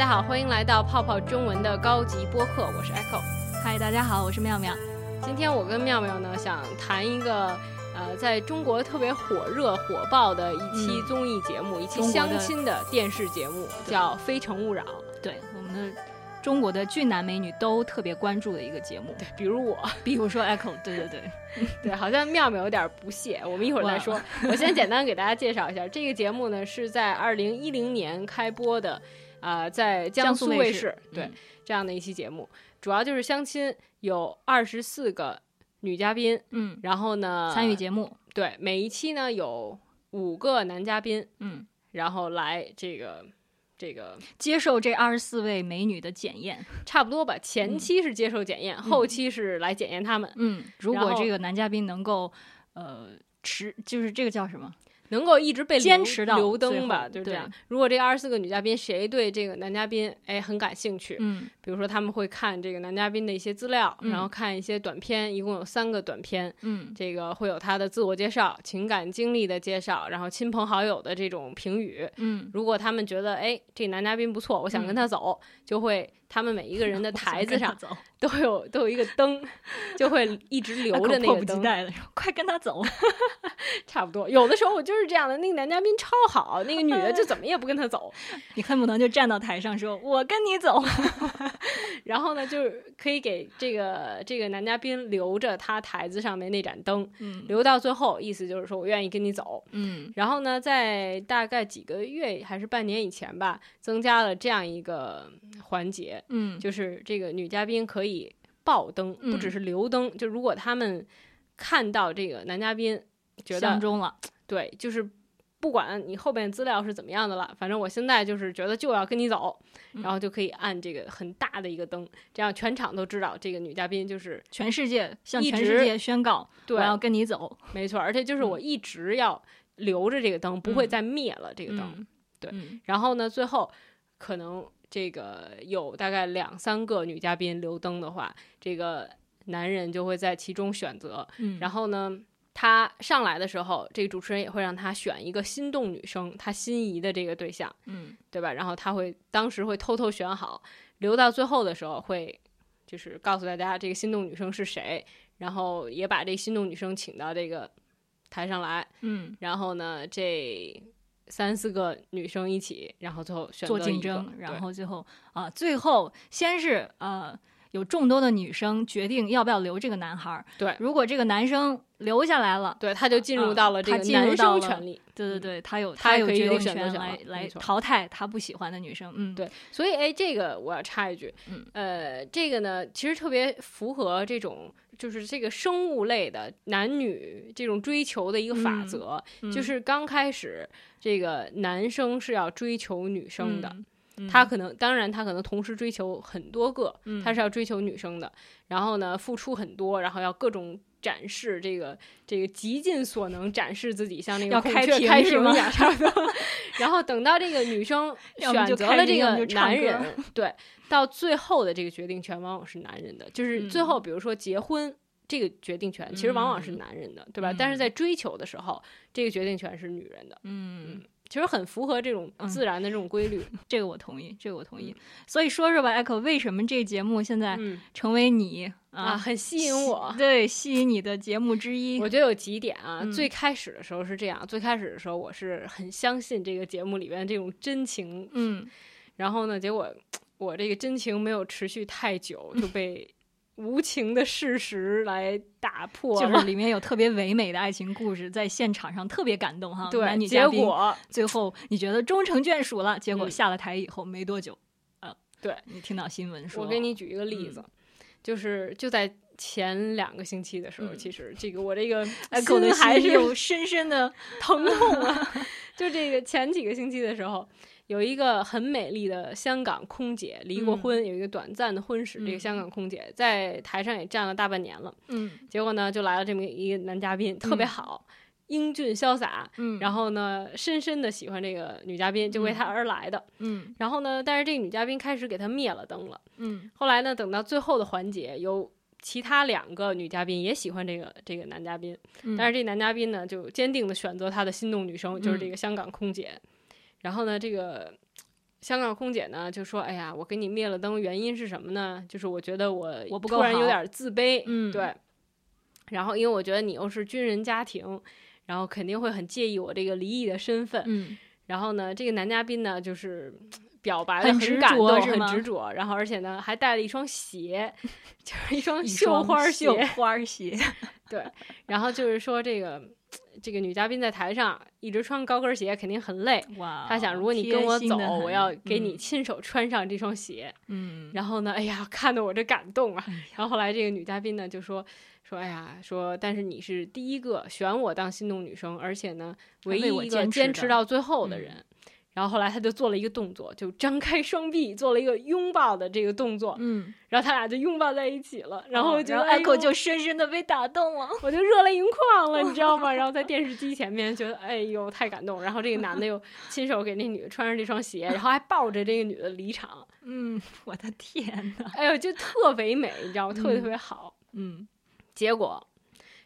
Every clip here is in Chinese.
家好，欢迎来到泡泡中文的高级播客，我是 Echo。嗨，大家好，我是妙妙。今天我跟妙妙呢，想谈一个呃，在中国特别火热火爆的一期综艺节目，一期相亲的电视节目，叫《非诚勿扰》。对，我们的中国的俊男美女都特别关注的一个节目。对，比如我，比如说 Echo。对对对，对，好像妙妙有点不屑，我们一会儿再说。我先简单给大家介绍一下，这个节目呢是在二零一零年开播的。啊，在江苏卫视，对这样的一期节目，主要就是相亲，有二十四个女嘉宾，嗯，然后呢参与节目，对，每一期呢有五个男嘉宾，嗯，然后来这个这个接受这二十四位美女的检验，差不多吧。前期是接受检验，后期是来检验他们，嗯，如果这个男嘉宾能够呃持，就是这个叫什么？能够一直被坚持到留灯吧，就是这样。如果这二十四个女嘉宾谁对这个男嘉宾哎很感兴趣，嗯，比如说他们会看这个男嘉宾的一些资料，然后看一些短片，一共有三个短片，嗯，这个会有他的自我介绍、情感经历的介绍，然后亲朋好友的这种评语，嗯，如果他们觉得哎这男嘉宾不错，我想跟他走，就会。他们每一个人的台子上 都有都有一个灯，就会一直留着那个灯。迫不及待的，快跟他走。差不多，有的时候我就是这样的。那个男嘉宾超好，那个女的就怎么也不跟他走。你恨不能就站到台上说：“我跟你走。”然后呢，就是可以给这个这个男嘉宾留着他台子上面那盏灯，留到最后，意思就是说我愿意跟你走。嗯。然后呢，在大概几个月还是半年以前吧，增加了这样一个环节。嗯，就是这个女嘉宾可以爆灯，不只是留灯。就如果他们看到这个男嘉宾觉得相中了，对，就是不管你后边资料是怎么样的了，反正我现在就是觉得就要跟你走，然后就可以按这个很大的一个灯，这样全场都知道这个女嘉宾就是全世界向全世界宣告我要跟你走，没错，而且就是我一直要留着这个灯，不会再灭了这个灯。对，然后呢，最后可能。这个有大概两三个女嘉宾留灯的话，这个男人就会在其中选择。嗯，然后呢，他上来的时候，这个主持人也会让他选一个心动女生，他心仪的这个对象。嗯，对吧？然后他会当时会偷偷选好，留到最后的时候会就是告诉大家这个心动女生是谁，然后也把这心动女生请到这个台上来。嗯，然后呢，这。三四个女生一起，然后最后选做竞争，然后最后啊，最后先是呃，有众多的女生决定要不要留这个男孩儿。对，如果这个男生留下来了，对，他就进入到了这个男生权利。对对对，他有他有决定权来来淘汰他不喜欢的女生。嗯，对。所以哎，这个我要插一句，嗯，呃，这个呢，其实特别符合这种。就是这个生物类的男女这种追求的一个法则，就是刚开始这个男生是要追求女生的，他可能当然他可能同时追求很多个，他是要追求女生的，然后呢付出很多，然后要各种展示这个这个极尽所能展示自己，像那个开屏开屏差不多。然后等到这个女生 选择了这个男人，对。到最后的这个决定权往往是男人的，就是最后比如说结婚这个决定权其实往往是男人的，对吧？但是在追求的时候，这个决定权是女人的。嗯，其实很符合这种自然的这种规律。这个我同意，这个我同意。所以说说吧，Echo，为什么这个节目现在成为你啊很吸引我？对，吸引你的节目之一。我觉得有几点啊。最开始的时候是这样，最开始的时候我是很相信这个节目里边这种真情。嗯，然后呢，结果。我这个真情没有持续太久，就被无情的事实来打破。就是里面有特别唯美的爱情故事，在现场上特别感动哈。对，结果最后你觉得终成眷属了，结果下了台以后没多久，呃，对你听到新闻说，我给你举一个例子，就是就在前两个星期的时候，其实这个我这个 心还是有深深的疼痛啊。就这个前几个星期的时候。有一个很美丽的香港空姐，离过婚，有一个短暂的婚史。这个香港空姐在台上也站了大半年了。嗯，结果呢，就来了这么一个男嘉宾，特别好，英俊潇洒。嗯，然后呢，深深的喜欢这个女嘉宾，就为她而来的。嗯，然后呢，但是这个女嘉宾开始给他灭了灯了。嗯，后来呢，等到最后的环节，有其他两个女嘉宾也喜欢这个这个男嘉宾，但是这男嘉宾呢，就坚定的选择他的心动女生，就是这个香港空姐。然后呢，这个香港空姐呢就说：“哎呀，我给你灭了灯，原因是什么呢？就是我觉得我我不够突然有点自卑，嗯对。然后因为我觉得你又是军人家庭，然后肯定会很介意我这个离异的身份。嗯然后呢，这个男嘉宾呢就是表白的很执感动，很着是吗执着。然后而且呢还带了一双鞋，就是一双绣花鞋。绣花鞋，对，然后就是说这个这个女嘉宾在台上一直穿高跟鞋，肯定很累。哇！她想，如果你跟我走，我要给你嗯亲手穿上这双鞋。嗯，然后呢，哎呀，看得我这感动啊。然后后来这个女嘉宾呢就说说，哎呀，说但是你是第一个选我当心动女生，而且呢，唯一一个坚持到最后的嗯人。然后后来他就做了一个动作，就张开双臂做了一个拥抱的这个动作，嗯，然后他俩就拥抱在一起了。然后哦我觉得哎呦然后 Echo 就深深的被打动了。我就热泪盈眶了，你 知道吗？然后在电视机前面觉得，哎呦，太感动。然后这个男的又亲手给那女的穿上这双鞋，然后还抱着这个女的离场，嗯，我的天呐，哎呦，就特唯美，你知道吗？特别嗯特别好。嗯结果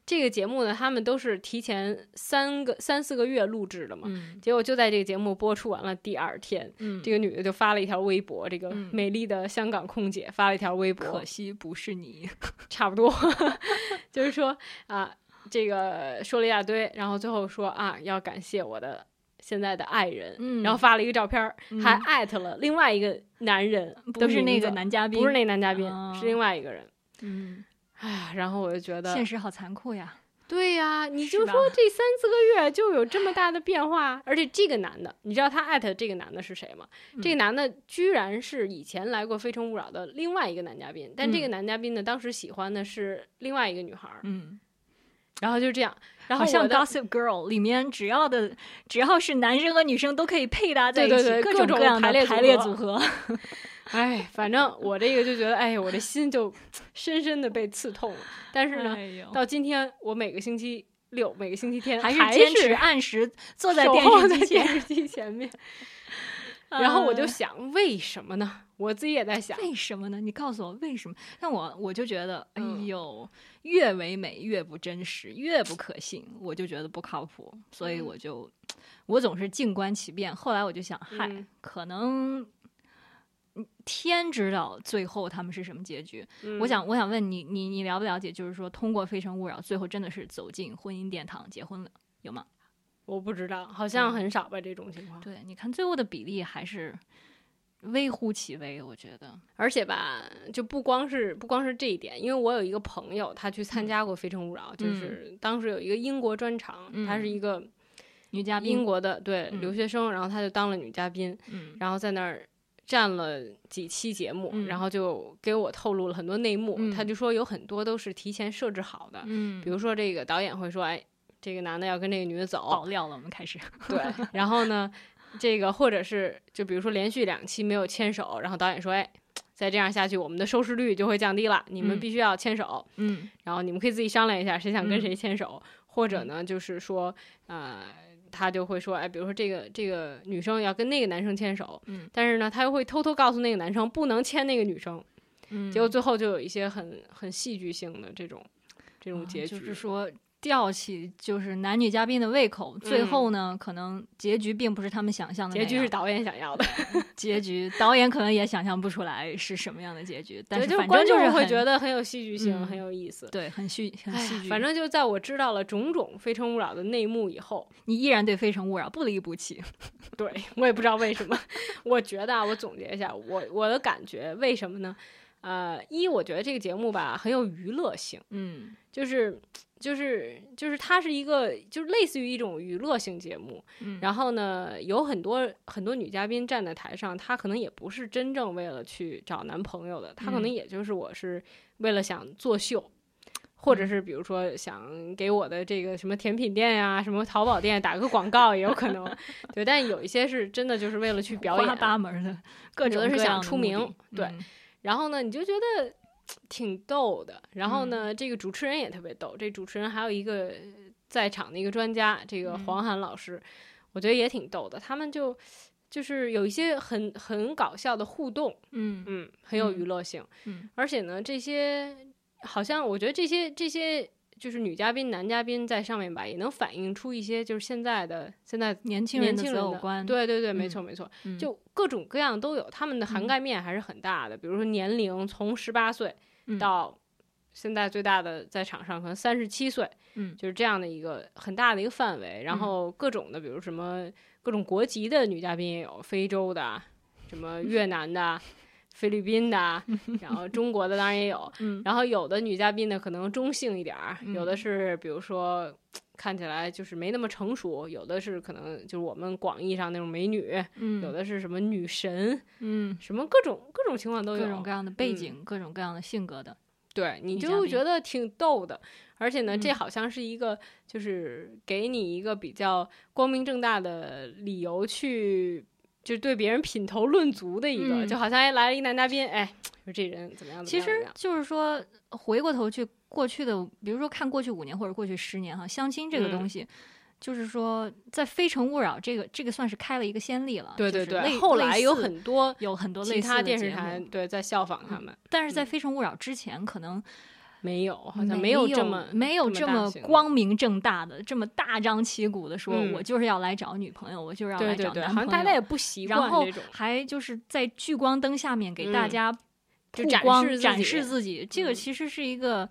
这个节目呢，他们都是提前三个三四个月录制的嘛。嗯结果就在这个节目播出完了第二天，嗯，这个女的就发了一条微博，这个嗯美丽的香港空姐发了一条微博可，惜不是你。差不多，就是说啊，这个说了一大堆，然后最后说啊，要感谢我的现在的爱人，嗯然后发了一个照片儿，还嗯艾特了另外一个男人的不是那个男嘉宾，不是那男嘉宾，哦是另外一个人。嗯，哎呀，然后我就觉得现，实好残酷呀。对呀，你就说这三四个月就有这么大的变化，而且这个男的，你知道他艾特这个男的是谁吗？这个男的居然是以前来过《非诚勿扰》的另外一个男嘉宾，但这个嗯男嘉宾呢，当时喜欢的是另外一个女孩儿，嗯，然后就这样，然后像《Gossip Girl》里面只要的只要是男生和女生都可以配搭在一起，对对对各种各样排列组的排列合组合。哎，反正我这个就觉得，哎，我的心就深深的被刺痛了。但是呢，哎到今天我每个星期六、每个星期天还是是坚持按时坐在电候在电视机前。视机前面。然后我就哎想，为什么呢？我自己也在想，为什么呢？你告诉我为什么？那我我就觉得，哎嗯呦，越唯美越不真实，越不可信，我就觉得不靠谱，所以嗯我就我总是静观其变。后来我就想，嗨，嗯可能嗯天知道最后他们是什么结局。我嗯想，我想问你，你你了不了解？就是说，通过《非诚勿扰》，最后真的是走进婚姻殿堂结婚了，有吗？我不知道，好像嗯很少吧这种情况。对，你看最后的比例还是微乎其微，我觉得。而且吧，就不光是不光是这一点，因为我有一个朋友，他去参嗯加过《非诚勿扰》，就是当时有一个英国专场，他是嗯一个女嘉宾，英国的对嗯留学生，然后他就当了女嘉宾，嗯然后在那儿站了几期节目，嗯然后就给我透露了很多内幕。嗯他就说有很多都是提前设置好的，嗯，比如说这个导演会说，哎，这个男的要跟这个女的走，爆料了，我们开始。对，然后呢，这个或者是就比如说连续两期没有牵手，然后导演说，哎，再这样下去，我们的收视率就会降低了，你们嗯必须要牵手，嗯然后你们可以自己商量一下，谁想跟嗯谁牵手，或者呢，就是说，呃。他就会说，哎，比如说这个这个女生要跟那个男生牵手，嗯。但是呢，他又会偷偷告诉那个男生不能牵那个女生，嗯，结果最后就有一些很很戏剧性的这种这种啊结局，就是说吊起就是男女嘉宾的胃口，最嗯后呢，可能结局并不是他们想象的。结局是导演想要的，结局，导演可能也想象不出来是什么样的结局，但对，是反就是观众会觉得很有戏剧性，嗯很有意思。对，很戏很哎戏剧。呀反正就在我知道了种种《非诚勿扰》的内幕以后，你依然对《非诚勿扰》不离不弃。对我也不知道为什么，我觉得啊，我总结一下，我我的感觉，为什么呢？呃，一，我觉得这个节目吧很有娱乐性，嗯就是就是就是它是一个就是类似于一种娱乐性节目，嗯然后呢，有很多很多女嘉宾站在台上，她可能也不是真正为了去找男朋友的，她可能嗯也就是我是为了想作秀。或嗯者是比如说想给我的这个什么甜品店呀、什么淘宝店打个广告也有可能，对。但有一些是真的就是为了去表演，八门的各种的是想出名对嗯然后呢，你就觉得挺逗的。然后呢，这个主持人也特别逗。这主持人还有一个在场的一个专家，这个嗯黄涵老师，我觉得也挺逗的。他们就就是有一些很很搞笑的互动，嗯嗯，很有嗯娱乐性。嗯而且呢，这些好像我觉得这些这些。就是女嘉宾、男嘉宾在上面吧，也能反映出一些就是现在的现在年轻的年轻人择偶观，对对对，没嗯错没错，嗯就各种各样都有，他们的涵嗯盖面还是很大的。比如说年龄，从十八岁嗯到现在最大的在场上可能三十七岁，嗯就是这样的一个很大的一个范围。然后各种的，比如什么各种国籍的女嘉宾也有，非洲的，什么越南的。菲律宾的，然后中国的当然也有，嗯。然后有的女嘉宾呢可能中性一点儿，有的嗯是比如说看起来就是没那么成熟，有的是可能就是我们广义上那种美女，嗯。有的是什么女神，嗯。什么各种各种情况都有，各种各样的背嗯。景，各种各样的性格的，对，你就觉得挺逗的。而且呢，这嗯好像是一个，就是给你一个比较光明正大的理由去，就是对别人品头论足的一个，嗯。就好像哎来了一男嘉宾，哎，说这人怎么样怎么其样，其实就是说，回过头去过去的，比如说看过去五年或者过去十年哈，相亲这个东嗯。西，就是说在《非诚勿扰》这个这个算是开了一个先例了。对对对，就是类后来有很多有很多类似其他电视台对在效仿他们，但是在《嗯。非诚勿扰》之前，可能没有，好像没有这么没有这么光明正大的、这么大张旗鼓的说，嗯我就是要来找女朋友，我就是要来找男朋友。好像大家也不习然后惯这种，还就是在聚光灯下面给大嗯家就展示自己展示自己，这个嗯其实是一个，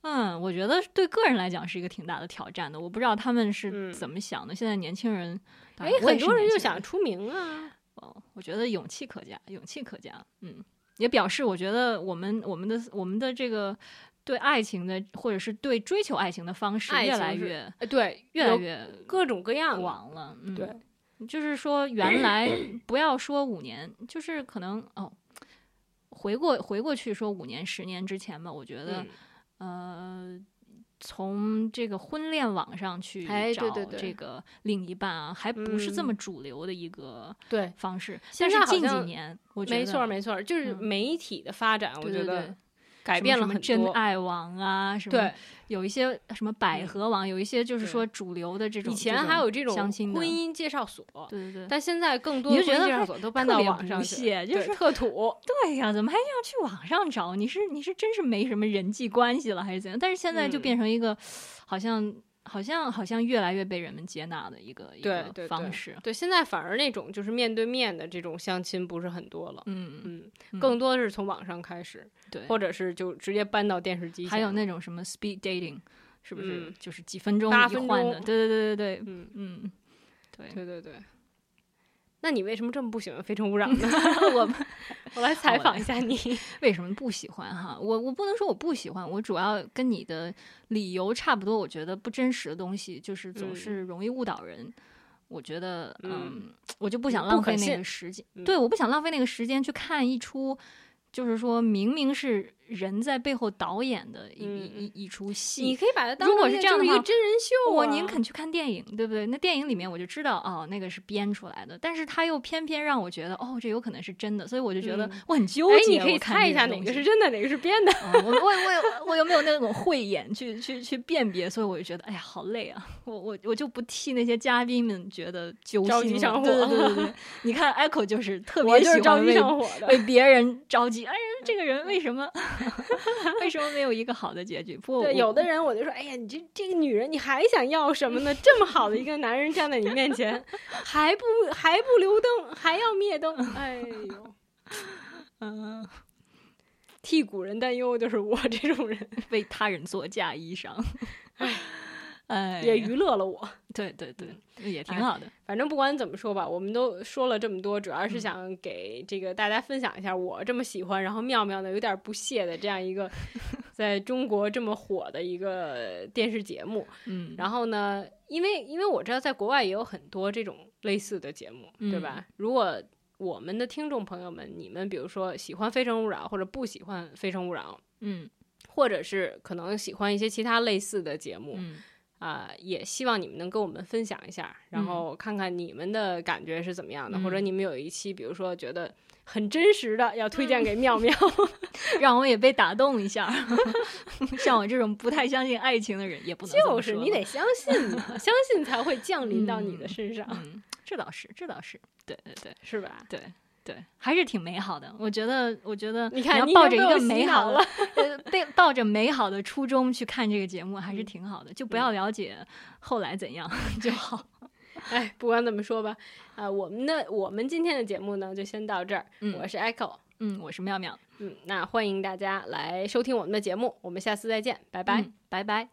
嗯，我觉得对个人来讲是一个挺大的挑战的。我不知道他们是嗯怎么想的。现在年轻人，当哎很多人就想出名啊，哦，我觉得勇气可嘉，勇气可嘉。嗯，也表示我觉得我们我们的我们的这个对爱情的，或者是对追求爱情的方式越来越呃对，越来越各种各样，广了。嗯，对，就是说原来不要说五年，就是可能哦，回过回过去说五年十年之前吧，我觉得、嗯呃。从这个婚恋网上去找对对。这个另一半啊，还不是这嗯。么主流的一个对，方式。现但是近几年，我觉得没错没错，就是嗯。媒体的发展，我觉得对改变了很多。真爱网啊，什么对，有一些什么百嗯合网，有一一些就是说主流的这种，以前还有这种相亲的婚，姻介绍所，对对对，但现在更多的婚姻介绍所都搬到网上去就是特土。对呀，怎么还要去网上找？你是你是真是没什么人际关系了，还是怎样？但是现在就嗯变成一个，好像好像好像越来越被人们接纳的一个一个对对对方式。对，现在反而那种就是面对面的这种相亲不是很多了，嗯，嗯，嗯更多的是从网上开始，对，或者是就直接搬到电视机前。还有那种什么 speed dating，是不是？嗯就是几分钟一换的？对对对对对，嗯，嗯，对。对对对。那你为什么这么不喜欢《非诚勿扰》呢？我 我来采访一下你。为什么不喜欢哈？我我不能说我不喜欢，我主要跟你的理由差不多。我觉得不真实的东西就是总嗯是容易误导人。我觉得，嗯嗯，我就不想浪费那个时间。嗯对，我不想浪费那个时间去看一出，就是说明明是人在背后导演的一、嗯一一一出你戏。可以把它当如果是这样的话一个真人秀、啊，我宁肯去看电影，对不对？那电影里面我就知道，哦，那个是编出来的，但是他又偏偏让我觉得，哦，这有可能是真的，所以我就觉得嗯我很纠哎，结。你可以我看猜一下哪个是真的，哪个是编的。啊，我我我我有没有那种慧眼去去去辨别？所以我就觉得，哎呀，好累啊！我我我就不替那些嘉宾们觉得揪着心了。急上火对对对你看 Echo 就是特别喜欢为上火的。为别人着急。哎呀，这个人为什么 为什么没有一个好的结局？不对，有的人我就说，哎呀，你这这个女人，你还想要什么呢？这么好的一个男人站在你面前，还不还不留灯，还要灭灯，哎呦，嗯、替古人担忧，就是我这种人，为他人做嫁衣裳。哎，也娱乐了我。对对对，也挺哎好的。反正不管怎么说吧，我们都说了这么多，主要是嗯想给这个大家分享一下我这么喜欢，然后妙妙呢有点不屑的这样一个 在中国这么火的一个电视节目。嗯，然后呢，因为因为我知道在国外也有很多这种类似的节目，对吧？嗯如果我们的听众朋友们，你们比如说喜欢《非诚勿扰》或者不喜欢《非诚勿扰》，嗯或者是可能喜欢一些其他类似的节目，嗯啊、也希望你们能跟我们分享一下，然后看看你们的感觉是怎么样的，或者嗯你们有一期，比如说觉得很真实的，要推荐给妙妙。让我也被打动一下。像我这种不太相信爱情的人，也不能就是你得相信嘛，相信才会降临到你的嗯身上，嗯，这倒是，这倒是，对对对是吧？对，对，还是挺美好的。我觉得，我觉得你看要抱着一个美好的抱着美好的初衷去看这个节目，还是嗯挺好的。就不要了解后来怎样 就好。哎，不管怎么说吧，啊、我们的我们今天的节目呢就先到这儿。嗯我是 Echo，嗯，我是妙妙，嗯，那欢迎大家来收听我们的节目，我们下次再见，拜拜。嗯拜拜。